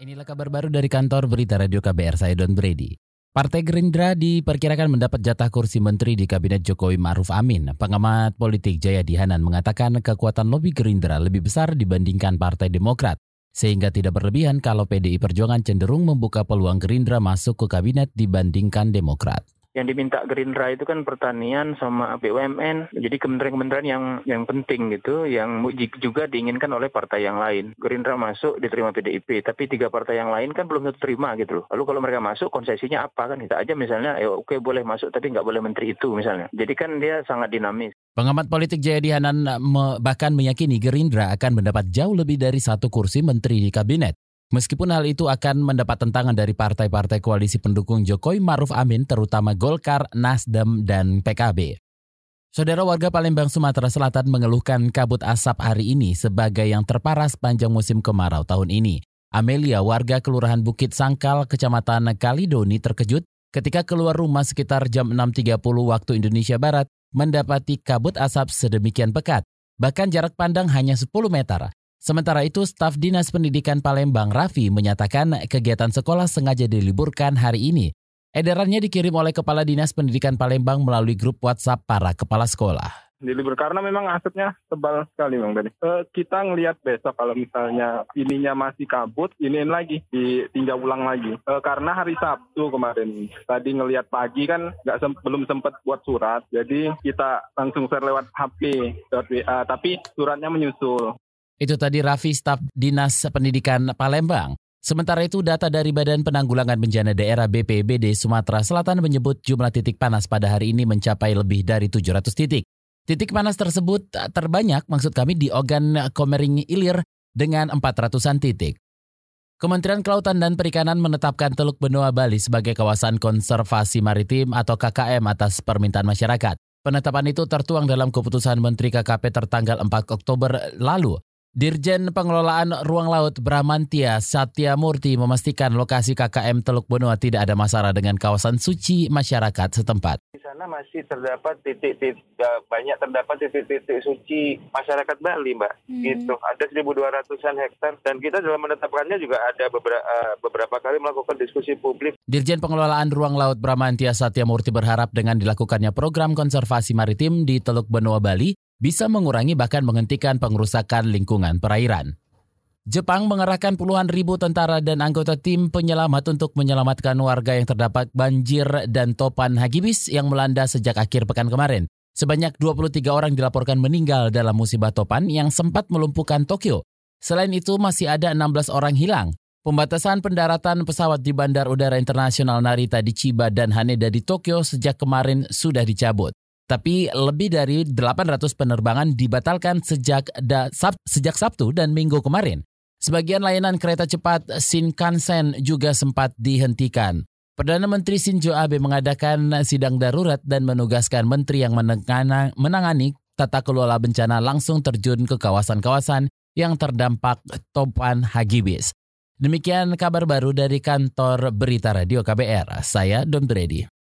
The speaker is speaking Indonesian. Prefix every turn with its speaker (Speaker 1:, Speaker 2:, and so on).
Speaker 1: Inilah kabar baru dari kantor berita Radio KBR, saya Don Brady. Partai Gerindra diperkirakan mendapat jatah kursi menteri di Kabinet Jokowi Maruf Amin. Pengamat politik Jaya Dihanan mengatakan kekuatan lobi Gerindra lebih besar dibandingkan Partai Demokrat. Sehingga tidak berlebihan kalau PDI Perjuangan cenderung membuka peluang Gerindra masuk ke kabinet dibandingkan Demokrat
Speaker 2: yang diminta Gerindra itu kan pertanian sama BUMN. Jadi kementerian-kementerian yang yang penting gitu, yang juga diinginkan oleh partai yang lain. Gerindra masuk diterima PDIP, tapi tiga partai yang lain kan belum terima gitu loh. Lalu kalau mereka masuk konsesinya apa kan kita aja misalnya, ya oke boleh masuk tapi nggak boleh menteri itu misalnya. Jadi kan dia sangat dinamis.
Speaker 1: Pengamat politik Jayadi Hanan bahkan meyakini Gerindra akan mendapat jauh lebih dari satu kursi menteri di kabinet. Meskipun hal itu akan mendapat tentangan dari partai-partai koalisi pendukung Jokowi Maruf Amin terutama Golkar, Nasdem, dan PKB. Saudara warga Palembang, Sumatera Selatan mengeluhkan kabut asap hari ini sebagai yang terparah sepanjang musim kemarau tahun ini. Amelia, warga Kelurahan Bukit Sangkal, Kecamatan Kalidoni terkejut ketika keluar rumah sekitar jam 6.30 waktu Indonesia Barat mendapati kabut asap sedemikian pekat. Bahkan jarak pandang hanya 10 meter. Sementara itu, staf Dinas Pendidikan Palembang Raffi menyatakan kegiatan sekolah sengaja diliburkan hari ini. Edarannya dikirim oleh Kepala Dinas Pendidikan Palembang melalui grup WhatsApp para kepala sekolah
Speaker 3: dilibur karena memang asapnya tebal sekali bang tadi. E, kita ngelihat besok kalau misalnya ininya masih kabut, iniin lagi ditinjau ulang lagi. E, karena hari Sabtu kemarin tadi ngelihat pagi kan nggak sem belum sempat buat surat, jadi kita langsung share lewat HP tapi suratnya menyusul.
Speaker 1: Itu tadi Raffi Staf Dinas Pendidikan Palembang. Sementara itu data dari Badan Penanggulangan Bencana Daerah BPBD Sumatera Selatan menyebut jumlah titik panas pada hari ini mencapai lebih dari 700 titik. Titik panas tersebut terbanyak maksud kami di Ogan Komering Ilir dengan 400-an titik. Kementerian Kelautan dan Perikanan menetapkan Teluk Benoa Bali sebagai kawasan konservasi maritim atau KKM atas permintaan masyarakat. Penetapan itu tertuang dalam keputusan Menteri KKP tertanggal 4 Oktober lalu. Dirjen Pengelolaan Ruang Laut Bramantia Satya Murti memastikan lokasi KKM Teluk Benoa tidak ada masalah dengan kawasan suci masyarakat setempat.
Speaker 2: Di sana masih terdapat titik-titik banyak terdapat titik-titik suci masyarakat Bali, Mbak. Hmm. Gitu. Ada 1.200-an hektar dan kita dalam menetapkannya juga ada beberapa, eh, beberapa kali melakukan diskusi publik.
Speaker 1: Dirjen Pengelolaan Ruang Laut Bramantia Satya Murti berharap dengan dilakukannya program konservasi maritim di Teluk Benoa Bali bisa mengurangi bahkan menghentikan pengerusakan lingkungan perairan. Jepang mengerahkan puluhan ribu tentara dan anggota tim penyelamat untuk menyelamatkan warga yang terdapat banjir dan topan Hagibis yang melanda sejak akhir pekan kemarin. Sebanyak 23 orang dilaporkan meninggal dalam musibah topan yang sempat melumpuhkan Tokyo. Selain itu masih ada 16 orang hilang. Pembatasan pendaratan pesawat di Bandar Udara Internasional Narita di Chiba dan Haneda di Tokyo sejak kemarin sudah dicabut. Tapi lebih dari 800 penerbangan dibatalkan sejak da, sab, sejak Sabtu dan Minggu kemarin. Sebagian layanan kereta cepat Shinkansen juga sempat dihentikan. Perdana Menteri Shinzo Abe mengadakan sidang darurat dan menugaskan menteri yang menangani tata kelola bencana langsung terjun ke kawasan-kawasan yang terdampak topan Hagibis. Demikian kabar baru dari kantor Berita Radio KBR. Saya Don Brady.